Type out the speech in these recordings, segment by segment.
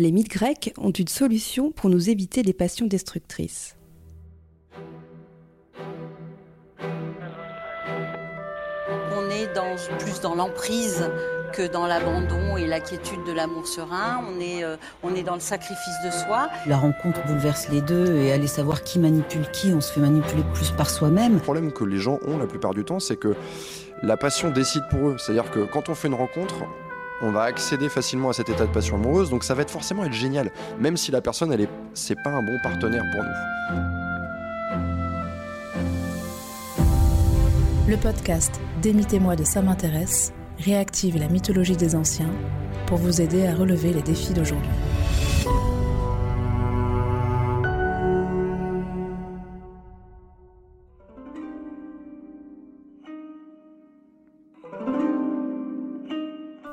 Les mythes grecs ont une solution pour nous éviter les passions destructrices. On est dans, plus dans l'emprise que dans l'abandon et la quiétude de l'amour serein. On est, euh, on est dans le sacrifice de soi. La rencontre bouleverse les deux et aller savoir qui manipule qui, on se fait manipuler plus par soi-même. Le problème que les gens ont la plupart du temps, c'est que la passion décide pour eux. C'est-à-dire que quand on fait une rencontre, on va accéder facilement à cet état de passion amoureuse, donc ça va forcément être génial, même si la personne, elle est, c'est pas un bon partenaire pour nous. Le podcast Démitez-moi de ça m'intéresse réactive la mythologie des anciens pour vous aider à relever les défis d'aujourd'hui.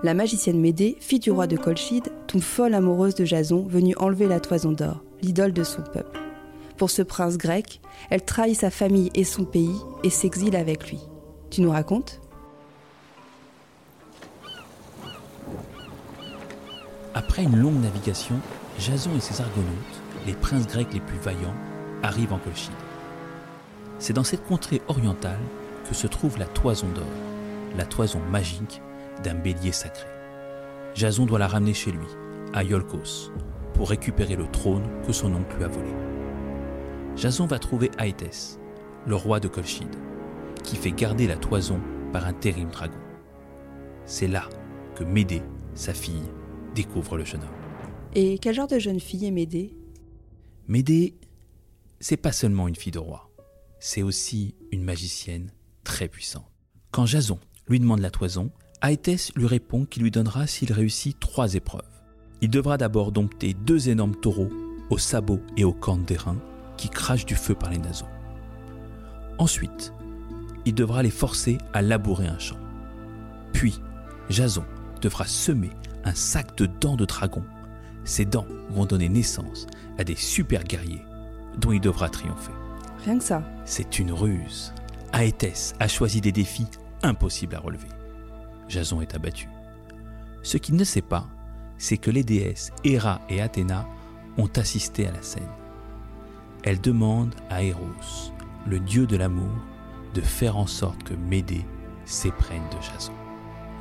La magicienne Médée, fille du roi de Colchide, tombe folle amoureuse de Jason, venu enlever la toison d'or, l'idole de son peuple. Pour ce prince grec, elle trahit sa famille et son pays et s'exile avec lui. Tu nous racontes? Après une longue navigation, Jason et ses argonautes, les princes grecs les plus vaillants, arrivent en Colchide. C'est dans cette contrée orientale que se trouve la toison d'or, la toison magique d'un bélier sacré. Jason doit la ramener chez lui, à Iolkos, pour récupérer le trône que son oncle lui a volé. Jason va trouver Aétès, le roi de Colchide, qui fait garder la toison par un terrible dragon. C'est là que Médée, sa fille, découvre le jeune homme. Et quel genre de jeune fille est Médée? Médée, c'est pas seulement une fille de roi, c'est aussi une magicienne très puissante. Quand Jason lui demande la toison, Aétès lui répond qu'il lui donnera s'il réussit trois épreuves. Il devra d'abord dompter deux énormes taureaux aux sabots et aux cornes d'airain qui crachent du feu par les naseaux. Ensuite, il devra les forcer à labourer un champ. Puis, Jason devra semer un sac de dents de dragon. Ces dents vont donner naissance à des super guerriers dont il devra triompher. Rien que ça. C'est une ruse. Aétès a choisi des défis impossibles à relever. Jason est abattu. Ce qu'il ne sait pas, c'est que les déesses Héra et Athéna ont assisté à la scène. Elles demandent à Eros, le dieu de l'amour, de faire en sorte que Médée s'éprenne de Jason.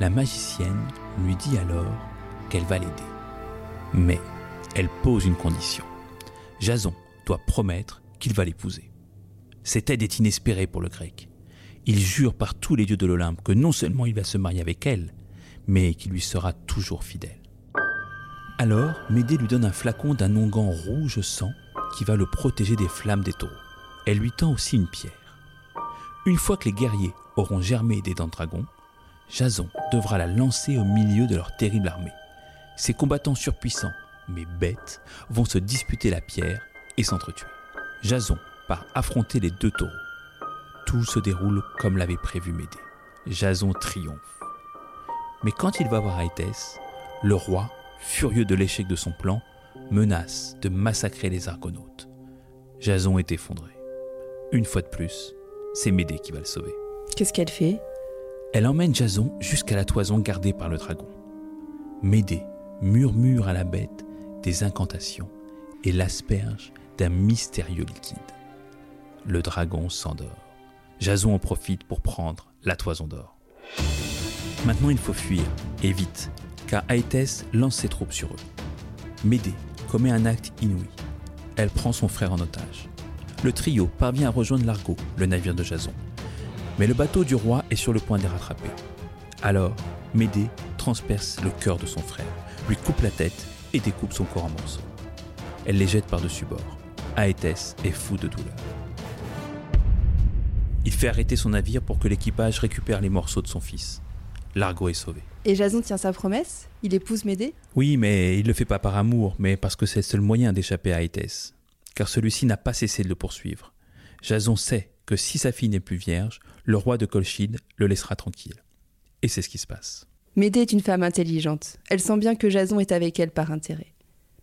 La magicienne lui dit alors qu'elle va l'aider. Mais elle pose une condition. Jason doit promettre qu'il va l'épouser. Cette aide est inespérée pour le grec. Il jure par tous les dieux de l'Olympe que non seulement il va se marier avec elle, mais qu'il lui sera toujours fidèle. Alors, Médée lui donne un flacon d'un onguent rouge sang qui va le protéger des flammes des taureaux. Elle lui tend aussi une pierre. Une fois que les guerriers auront germé des dents de Jason devra la lancer au milieu de leur terrible armée. Ces combattants surpuissants, mais bêtes, vont se disputer la pierre et s'entretuer. Jason part affronter les deux taureaux. Tout se déroule comme l'avait prévu Médée. Jason triomphe. Mais quand il va voir Aétès, le roi, furieux de l'échec de son plan, menace de massacrer les argonautes. Jason est effondré. Une fois de plus, c'est Médée qui va le sauver. Qu'est-ce qu'elle fait? Elle emmène Jason jusqu'à la toison gardée par le dragon. Médée murmure à la bête des incantations et l'asperge d'un mystérieux liquide. Le dragon s'endort. Jason en profite pour prendre la toison d'or. Maintenant il faut fuir, et vite, car Aétès lance ses troupes sur eux. Médée commet un acte inouï. Elle prend son frère en otage. Le trio parvient à rejoindre l'Argo, le navire de Jason. Mais le bateau du roi est sur le point de les rattraper. Alors, Médée transperce le cœur de son frère, lui coupe la tête et découpe son corps en morceaux. Elle les jette par-dessus bord. Aétès est fou de douleur. Il fait arrêter son navire pour que l'équipage récupère les morceaux de son fils. L'argot est sauvé. Et Jason tient sa promesse? Il épouse Médée? Oui, mais il le fait pas par amour, mais parce que c'est le seul moyen d'échapper à Aétès. Car celui-ci n'a pas cessé de le poursuivre. Jason sait que si sa fille n'est plus vierge, le roi de Colchide le laissera tranquille. Et c'est ce qui se passe. Médée est une femme intelligente. Elle sent bien que Jason est avec elle par intérêt.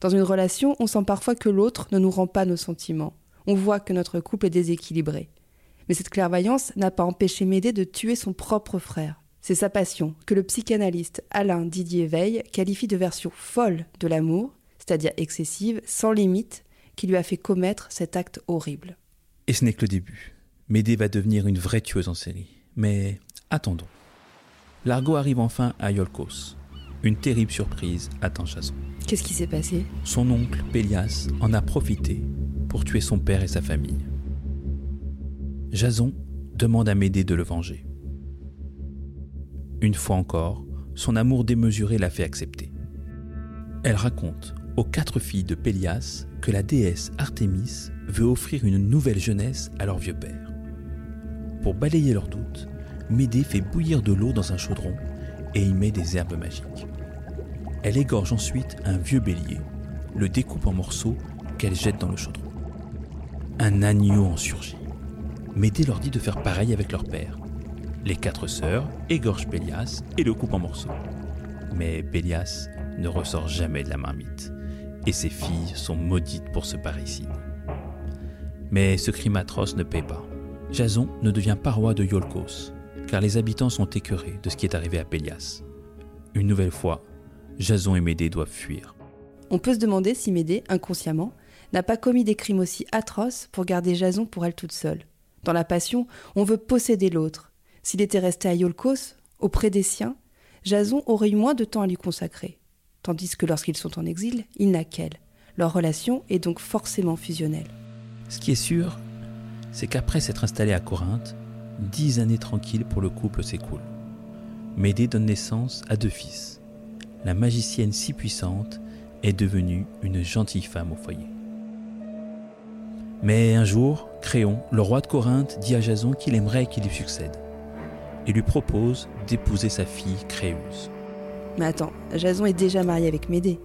Dans une relation, on sent parfois que l'autre ne nous rend pas nos sentiments. On voit que notre couple est déséquilibré. Mais cette clairvoyance n'a pas empêché Médée de tuer son propre frère. C'est sa passion que le psychanalyste Alain Didier Veil qualifie de version folle de l'amour, c'est-à-dire excessive, sans limite, qui lui a fait commettre cet acte horrible. Et ce n'est que le début. Médée va devenir une vraie tueuse en série. Mais attendons. L'argot arrive enfin à Iolkos. Une terrible surprise attend Jason. Qu'est-ce qui s'est passé? Son oncle, Pélias, en a profité pour tuer son père et sa famille. Jason demande à Médée de le venger. Une fois encore, son amour démesuré l'a fait accepter. Elle raconte aux quatre filles de Pélias que la déesse Artémis veut offrir une nouvelle jeunesse à leur vieux père. Pour balayer leurs doutes, Médée fait bouillir de l'eau dans un chaudron et y met des herbes magiques. Elle égorge ensuite un vieux bélier, le découpe en morceaux qu'elle jette dans le chaudron. Un agneau en surgit. Médée leur dit de faire pareil avec leur père. Les quatre sœurs égorgent Pélias et le coupent en morceaux. Mais Pélias ne ressort jamais de la marmite, et ses filles sont maudites pour ce parricide. Mais ce crime atroce ne paie pas. Jason ne devient pas roi de Iolkos, car les habitants sont écœurés de ce qui est arrivé à Pélias. Une nouvelle fois, Jason et Médée doivent fuir. On peut se demander si Médée, inconsciemment, n'a pas commis des crimes aussi atroces pour garder Jason pour elle toute seule. Dans la passion, on veut posséder l'autre. S'il était resté à Iolkos, auprès des siens, Jason aurait eu moins de temps à lui consacrer. Tandis que lorsqu'ils sont en exil, il n'a qu'elle. Leur relation est donc forcément fusionnelle. Ce qui est sûr, c'est qu'après s'être installé à Corinthe, dix années tranquilles pour le couple s'écoulent. Médée donne naissance à deux fils. La magicienne si puissante est devenue une gentille femme au foyer. Mais un jour, Créon, le roi de Corinthe, dit à Jason qu'il aimerait qu'il lui succède et lui propose d'épouser sa fille Créuse. Mais attends, Jason est déjà marié avec Médée.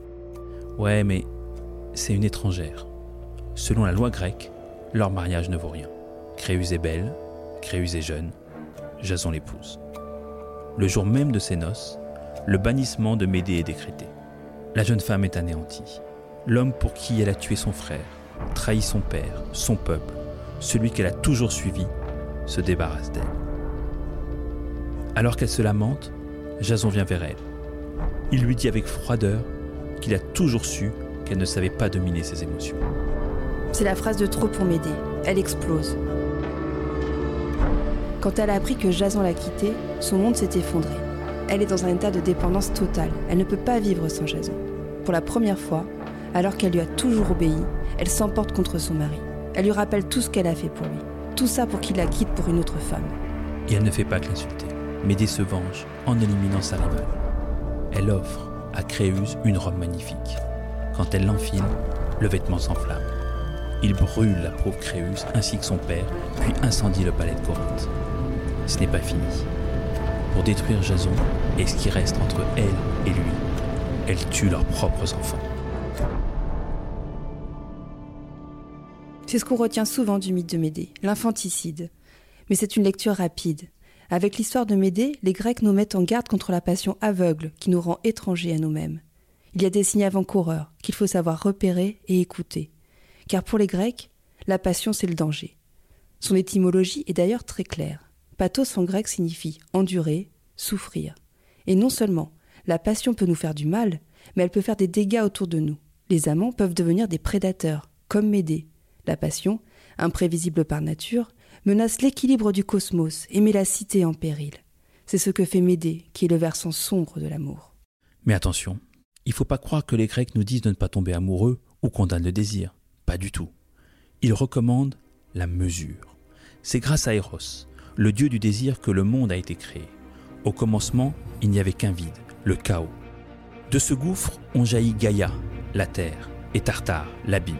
Ouais, mais c'est une étrangère. Selon la loi grecque, leur mariage ne vaut rien. Créuse est belle, Créuse est jeune, Jason l'épouse. Le jour même de ses noces, le bannissement de Médée est décrété. La jeune femme est anéantie. L'homme pour qui elle a tué son frère, trahi son père, son peuple, celui qu'elle a toujours suivi, se débarrasse d'elle. Alors qu'elle se lamente, Jason vient vers elle. Il lui dit avec froideur qu'il a toujours su qu'elle ne savait pas dominer ses émotions. C'est la phrase de trop pour m'aider. Elle explose. Quand elle a appris que Jason l'a quittée, son monde s'est effondré. Elle est dans un état de dépendance totale. Elle ne peut pas vivre sans Jason. Pour la première fois, alors qu'elle lui a toujours obéi, elle s'emporte contre son mari. Elle lui rappelle tout ce qu'elle a fait pour lui. Tout ça pour qu'il la quitte pour une autre femme. Et elle ne fait pas que l'insulter. Médée se en éliminant sa rivale. Elle offre à Créuse une robe magnifique. Quand elle l'enfile, le vêtement s'enflamme. Il brûle la pauvre Créuse ainsi que son père, puis incendie le palais de Corinthe. Ce n'est pas fini. Pour détruire Jason et ce qui reste entre elle et lui, elle tue leurs propres enfants. C'est ce qu'on retient souvent du mythe de Médée, l'infanticide. Mais c'est une lecture rapide. Avec l'histoire de Médée, les Grecs nous mettent en garde contre la passion aveugle qui nous rend étrangers à nous-mêmes. Il y a des signes avant-coureurs qu'il faut savoir repérer et écouter. Car pour les Grecs, la passion c'est le danger. Son étymologie est d'ailleurs très claire. Pathos en grec signifie endurer, souffrir. Et non seulement, la passion peut nous faire du mal, mais elle peut faire des dégâts autour de nous. Les amants peuvent devenir des prédateurs, comme Médée. La passion, imprévisible par nature, menace l'équilibre du cosmos et met la cité en péril. C'est ce que fait Médée, qui est le versant sombre de l'amour. Mais attention, il ne faut pas croire que les Grecs nous disent de ne pas tomber amoureux ou condamnent le désir. Pas du tout. Ils recommandent la mesure. C'est grâce à Eros, le dieu du désir, que le monde a été créé. Au commencement, il n'y avait qu'un vide, le chaos. De ce gouffre ont jailli Gaïa, la terre, et Tartare, l'abîme.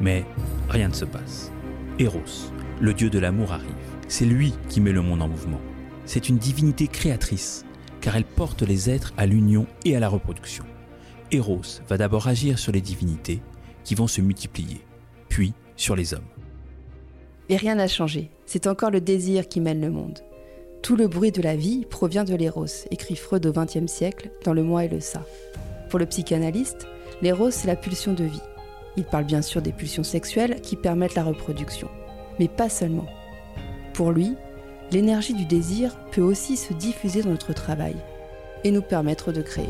Mais rien ne se passe. Eros, le dieu de l'amour arrive. C'est lui qui met le monde en mouvement. C'est une divinité créatrice, car elle porte les êtres à l'union et à la reproduction. Eros va d'abord agir sur les divinités, qui vont se multiplier, puis sur les hommes. Et rien n'a changé, c'est encore le désir qui mène le monde. Tout le bruit de la vie provient de l'éros, écrit Freud au XXe siècle dans Le Moi et le Ça. Pour le psychanalyste, l'éros, c'est la pulsion de vie. Il parle bien sûr des pulsions sexuelles qui permettent la reproduction, mais pas seulement. Pour lui, l'énergie du désir peut aussi se diffuser dans notre travail et nous permettre de créer.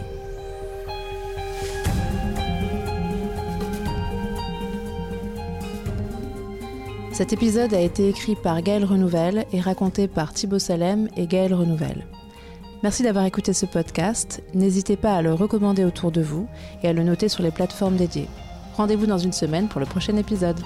Cet épisode a été écrit par Gaël Renouvelle et raconté par Thibaut Salem et Gaël Renouvelle. Merci d'avoir écouté ce podcast. N'hésitez pas à le recommander autour de vous et à le noter sur les plateformes dédiées. Rendez-vous dans une semaine pour le prochain épisode.